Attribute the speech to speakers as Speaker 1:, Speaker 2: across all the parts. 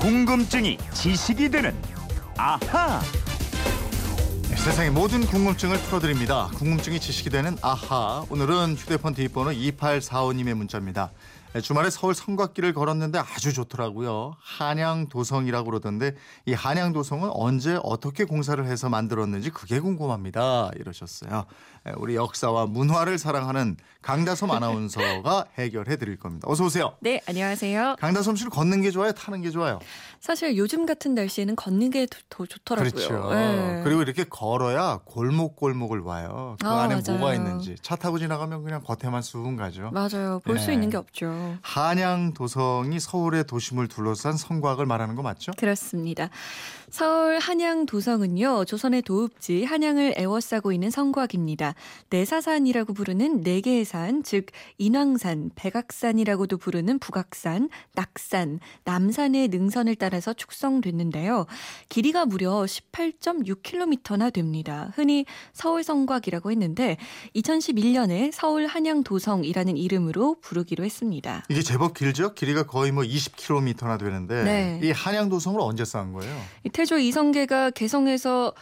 Speaker 1: 궁금증이 지식이 되는 아하.
Speaker 2: 네, 세상의 모든 궁금증을 풀어드립니다. 궁금증이 지식이 되는 아하. 오늘은 휴대폰 뒷번호 2845님의 문자입니다. 네, 주말에 서울 성곽길을 걸었는데 아주 좋더라고요. 한양도성이라고 그러던데 이 한양도성은 언제 어떻게 공사를 해서 만들었는지 그게 궁금합니다. 이러셨어요. 네, 우리 역사와 문화를 사랑하는 강다솜 아나운서가 해결해 드릴 겁니다. 어서 오세요.
Speaker 3: 네, 안녕하세요.
Speaker 2: 강다솜 씨는 걷는 게 좋아요? 타는 게 좋아요?
Speaker 3: 사실 요즘 같은 날씨에는 걷는 게 더 좋더라고요.
Speaker 2: 그렇죠.
Speaker 3: 네.
Speaker 2: 그리고 이렇게 걸어야 골목골목을 봐요. 그
Speaker 3: 아,
Speaker 2: 안에
Speaker 3: 맞아요.
Speaker 2: 뭐가 있는지. 차 타고 지나가면 그냥 겉에만 쑥 가죠.
Speaker 3: 맞아요. 볼수
Speaker 2: 네.
Speaker 3: 있는 게 없죠.
Speaker 2: 한양 도성이 서울의 도심을 둘러싼 성곽을 말하는 거 맞죠?
Speaker 3: 그렇습니다. 서울 한양 도성은요, 조선의 도읍지 한양을 에워싸고 있는 성곽입니다. 내사산이라고 부르는 네 개의 산, 즉 인왕산, 백악산이라고도 부르는 북악산, 낙산, 남산의 능선을 따라서 축성됐는데요. 길이가 무려 18.6km나 됩니다. 흔히 서울 성곽이라고 했는데 2011년에 서울 한양 도성이라는 이름으로 부르기로 했습니다.
Speaker 2: 이게 제법 길죠? 길이가 거의 뭐 20km나 되는데
Speaker 3: 네.
Speaker 2: 이 한양 도성을 언제 쌓은 거예요?
Speaker 3: 이 태조 이성계가 개성에서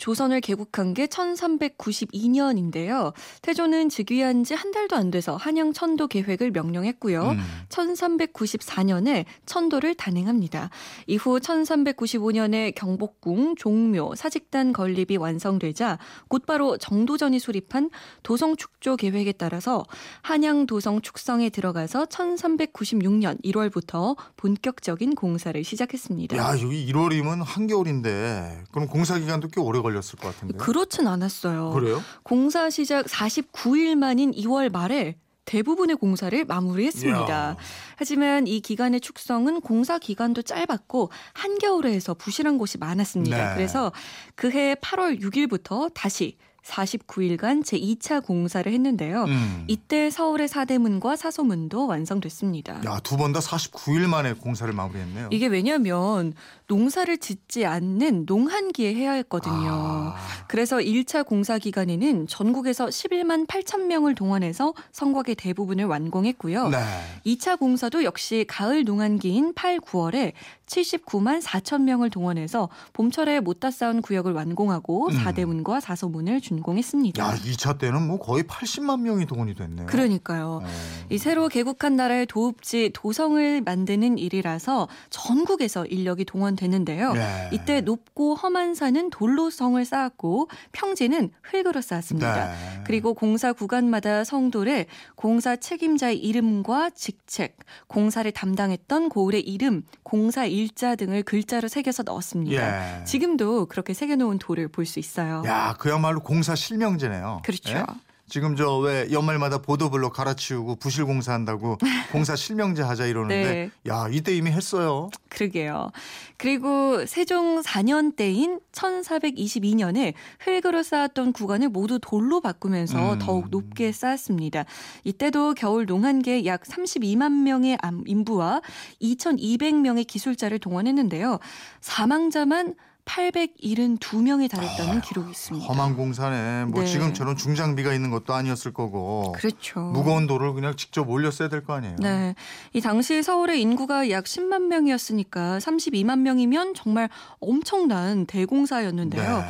Speaker 3: 조선을 개국한 게 1392년인데요. 태조는 즉위한 지 한 달도 안 돼서 한양 천도 계획을 명령했고요.
Speaker 2: 음.
Speaker 3: 1394년에 천도를 단행합니다. 이후 1395년에 경복궁, 종묘, 사직단 건립이 완성되자 곧바로 정도전이 수립한 도성 축조 계획에 따라서 한양 도성 축성에 들어가서 1396년 1월부터 본격적인 공사를 시작했습니다.
Speaker 2: 야, 여기 1월이면 한겨울인데 그럼 공사 기간도 꽤 오래 걸 렸을 것 같은데.
Speaker 3: 그렇진 않았어요.
Speaker 2: 그래요?
Speaker 3: 공사 시작 49일 만인 2월 말에 대부분의 공사를 마무리했습니다.
Speaker 2: 이야.
Speaker 3: 하지만 이 기간의 축성은 공사 기간도 짧았고 한겨울에 해서 부실한 곳이 많았습니다.
Speaker 2: 네.
Speaker 3: 그래서 그해 8월 6일부터 다시 49일간 제2차 공사를 했는데요.
Speaker 2: 음.
Speaker 3: 이때 서울의 사대문과 사소문도 완성됐습니다.
Speaker 2: 야, 두 번 다 49일 만에 공사를 마무리했네요.
Speaker 3: 이게 왜냐하면 농사를 짓지 않는 농한기에 해야 했거든요.
Speaker 2: 아.
Speaker 3: 그래서 1차 공사 기간에는 전국에서 11만 8천 명을 동원해서 성곽의 대부분을 완공했고요.
Speaker 2: 네.
Speaker 3: 2차 공사도 역시 가을 농한기인 8, 9월에 79만 4천 명을 동원해서 봄철에 못다 쌓은 구역을 완공하고
Speaker 2: 음.
Speaker 3: 사대문과 사소문을 준공했습니다.
Speaker 2: 야, 2차 때는 뭐 거의 80만 명이 동원이 됐네요.
Speaker 3: 그러니까요.
Speaker 2: 어.
Speaker 3: 이 새로 개국한 나라의 도읍지 도성을 만드는 일이라서 전국에서 인력이 동원 되는데요.
Speaker 2: 네.
Speaker 3: 이때 높고 험한 산은 돌로 성을 쌓았고 평지는 흙으로 쌓았습니다.
Speaker 2: 네.
Speaker 3: 그리고 공사 구간마다 성돌에 공사 책임자의 이름과 직책, 공사를 담당했던 고을의 이름, 공사 일자 등을 글자로 새겨서 넣었습니다.
Speaker 2: 예.
Speaker 3: 지금도 그렇게 새겨놓은 돌을 볼 수 있어요.
Speaker 2: 야, 그야말로 공사 실명제네요.
Speaker 3: 그렇죠.
Speaker 2: 예? 지금 저 왜 연말마다 보도블록 갈아치우고 부실 공사한다고 공사 실명제 하자 이러는데
Speaker 3: 네.
Speaker 2: 야, 이때 이미 했어요.
Speaker 3: 그러게요. 그리고 세종 4년 때인 1422년에 흙으로 쌓았던 구간을 모두 돌로 바꾸면서
Speaker 2: 음.
Speaker 3: 더욱 높게 쌓았습니다. 이때도 겨울 농한계 약 32만 명의 암- 인부와 2,200명의 기술자를 동원했는데요. 사망자만 872명에 달했다는 기록이 있습니다.
Speaker 2: 험한 공사네. 뭐
Speaker 3: 네.
Speaker 2: 지금처럼 중장비가 있는 것도 아니었을 거고.
Speaker 3: 그렇죠.
Speaker 2: 무거운 돌을 그냥 직접 올렸어야 될 거 아니에요.
Speaker 3: 네. 이 당시 서울의 인구가 약 10만 명이었으니까 32만 명이면 정말 엄청난 대공사였는데요.
Speaker 2: 네.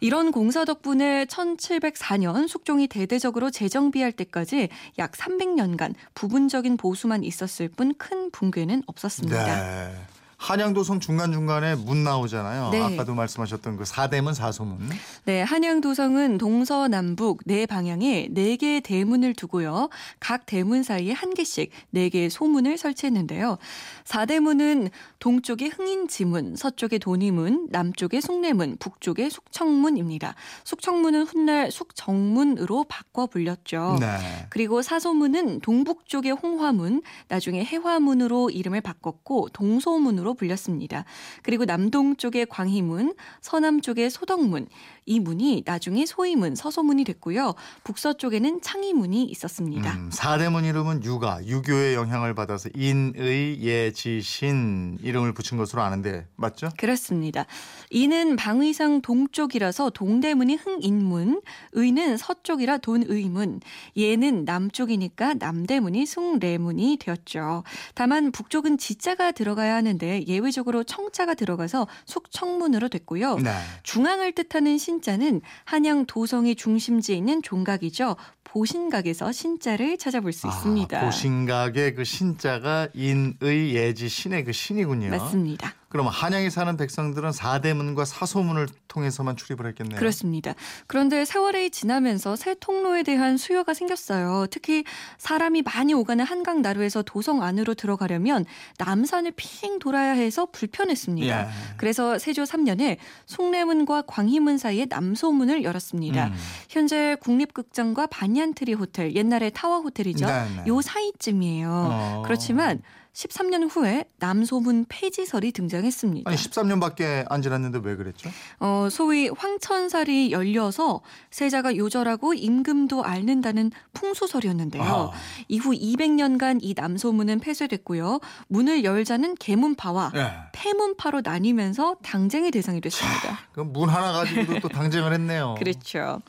Speaker 3: 이런 공사 덕분에 1704년 숙종이 대대적으로 재정비할 때까지 약 300년간 부분적인 보수만 있었을 뿐 큰 붕괴는 없었습니다.
Speaker 2: 네. 한양도성 중간중간에 문 나오잖아요.
Speaker 3: 네.
Speaker 2: 아까도 말씀하셨던 그 사대문 사소문.
Speaker 3: 네, 한양도성은 동서남북 네 방향에 네 개의 대문을 두고요. 각 대문 사이에 한 개씩 네 개의 소문을 설치했는데요. 사대문은 동쪽에 흥인지문, 서쪽에 도니문, 남쪽에 숭례문, 북쪽에 숙청문입니다. 숙청문은 훗날 숙정문으로 바꿔 불렸죠.
Speaker 2: 네.
Speaker 3: 그리고 사소문은 동북 쪽의 홍화문, 나중에 해화문으로 이름을 바꿨고 동소문으로 불렸습니다. 그리고 남동 쪽의 광희문, 서남 쪽의 소덕문, 이 문이 나중에 소이문, 서소문이 됐고요. 북서쪽에는 창의문이 있었습니다.
Speaker 2: 음, 사대문 이름은 유가, 유교의 영향을 받아서 인의 예 지 신 이름을 붙인 것으로 아는데 맞죠?
Speaker 3: 그렇습니다. 이는 방위상 동쪽이라서 동대문이 흥인문, 의는 서쪽이라 돈의문, 예는 남쪽이니까 남대문이 숭례문이 되었죠. 다만 북쪽은 지자가 들어가야 하는데 예외적으로 청자가 들어가서 숙청문으로 됐고요.
Speaker 2: 네.
Speaker 3: 중앙을 뜻하는 신자는 한양 도성의 중심지에 있는 종각이죠. 보신각에서 신자를 찾아볼 수 있습니다.
Speaker 2: 아, 보신각의 그 신자가 인의 예지 신의 그 신이군요.
Speaker 3: 맞습니다.
Speaker 2: 그럼 한양에 사는 백성들은 사대문과 사소문을 통해서만 출입을 했겠네요.
Speaker 3: 그렇습니다. 그런데 세월이 지나면서 새 통로에 대한 수요가 생겼어요. 특히 사람이 많이 오가는 한강 나루에서 도성 안으로 들어가려면 남산을 핑 돌아야 해서 불편했습니다.
Speaker 2: 예.
Speaker 3: 그래서 세조 3년에 송내문과 광희문 사이에 남소문을 열었습니다.
Speaker 2: 음.
Speaker 3: 현재 국립극장과 반 얀트리 호텔, 옛날에 타워 호텔이죠.
Speaker 2: 네, 네.
Speaker 3: 요 사이쯤이에요.
Speaker 2: 어.
Speaker 3: 그렇지만 13년 후에 남소문 폐지설이 등장했습니다.
Speaker 2: 아니 13년밖에 안 지났는데 왜 그랬죠?
Speaker 3: 어, 소위 황천살이 열려서 세자가 요절하고 임금도 앓는다는 풍수설이었는데요.
Speaker 2: 아.
Speaker 3: 이후 200년간 이 남소문은 폐쇄됐고요. 문을 열자는 계문파와
Speaker 2: 예.
Speaker 3: 폐문파로 나뉘면서 당쟁의 대상이 됐습니다.
Speaker 2: 그럼 문 하나 가지고도 또 당쟁을 했네요.
Speaker 3: 그렇죠.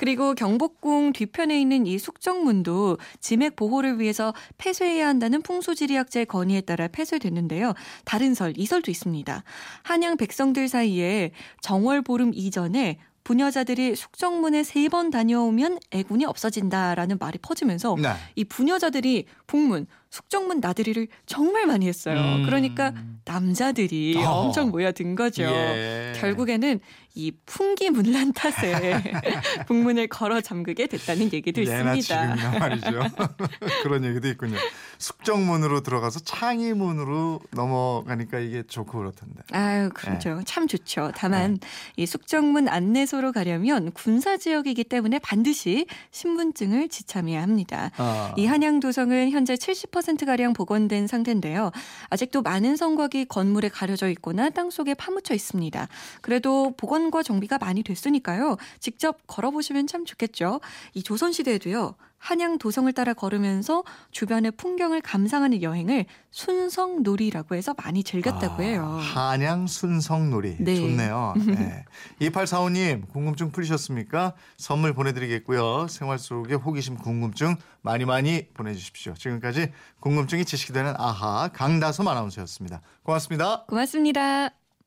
Speaker 3: 그리고 경복궁 뒤편에 있는 이 숙정문도 지맥 보호를 위해서 폐쇄해야 한다는 풍수지리학자의 건의에 따라 폐쇄됐는데요. 다른 설, 이 설도 있습니다. 한양 백성들 사이에 정월 보름 이전에 부녀자들이 숙정문에 세 번 다녀오면 애군이 없어진다라는 말이 퍼지면서
Speaker 2: 네.
Speaker 3: 이 부녀자들이 북문, 숙정문 나들이를 정말 많이 했어요.
Speaker 2: 음.
Speaker 3: 그러니까 남자들이
Speaker 2: 어.
Speaker 3: 엄청 모여든 거죠.
Speaker 2: 예.
Speaker 3: 결국에는 이 풍기 문란 탓에 북문을 걸어 잠그게 됐다는 얘기도 있습니다.
Speaker 2: 지금이나 말이죠. 그런 얘기도 있군요. 숙정문으로 들어가서 창의문으로 넘어가니까 이게 좋고 그렇던데.
Speaker 3: 아유, 그렇죠. 참 좋죠. 다만 이 숙정문 안내소로 가려면 군사 지역이기 때문에 반드시 신분증을 지참해야 합니다.
Speaker 2: 아.
Speaker 3: 이 한양 도성은 현재 70% 가량 복원된 상태인데요. 아직도 많은 성곽이 건물에 가려져 있거나 땅 속에 파묻혀 있습니다. 그래도 복원 과 정비가 많이 됐으니까요. 직접 걸어보시면 참 좋겠죠. 이 조선 시대에도요. 한양 도성을 따라 걸으면서 주변의 풍경을 감상하는 여행을 순성놀이라고 해서 많이 즐겼다고 해요.
Speaker 2: 아, 한양 순성놀이
Speaker 3: 네.
Speaker 2: 좋네요. 네. 2845님 궁금증 풀리셨습니까? 선물 보내드리겠고요. 생활 속의 호기심 궁금증 많이 많이 보내주십시오. 지금까지 궁금증이 지식이 되는 아하 강다솜 아나운서였습니다. 고맙습니다.
Speaker 3: 고맙습니다.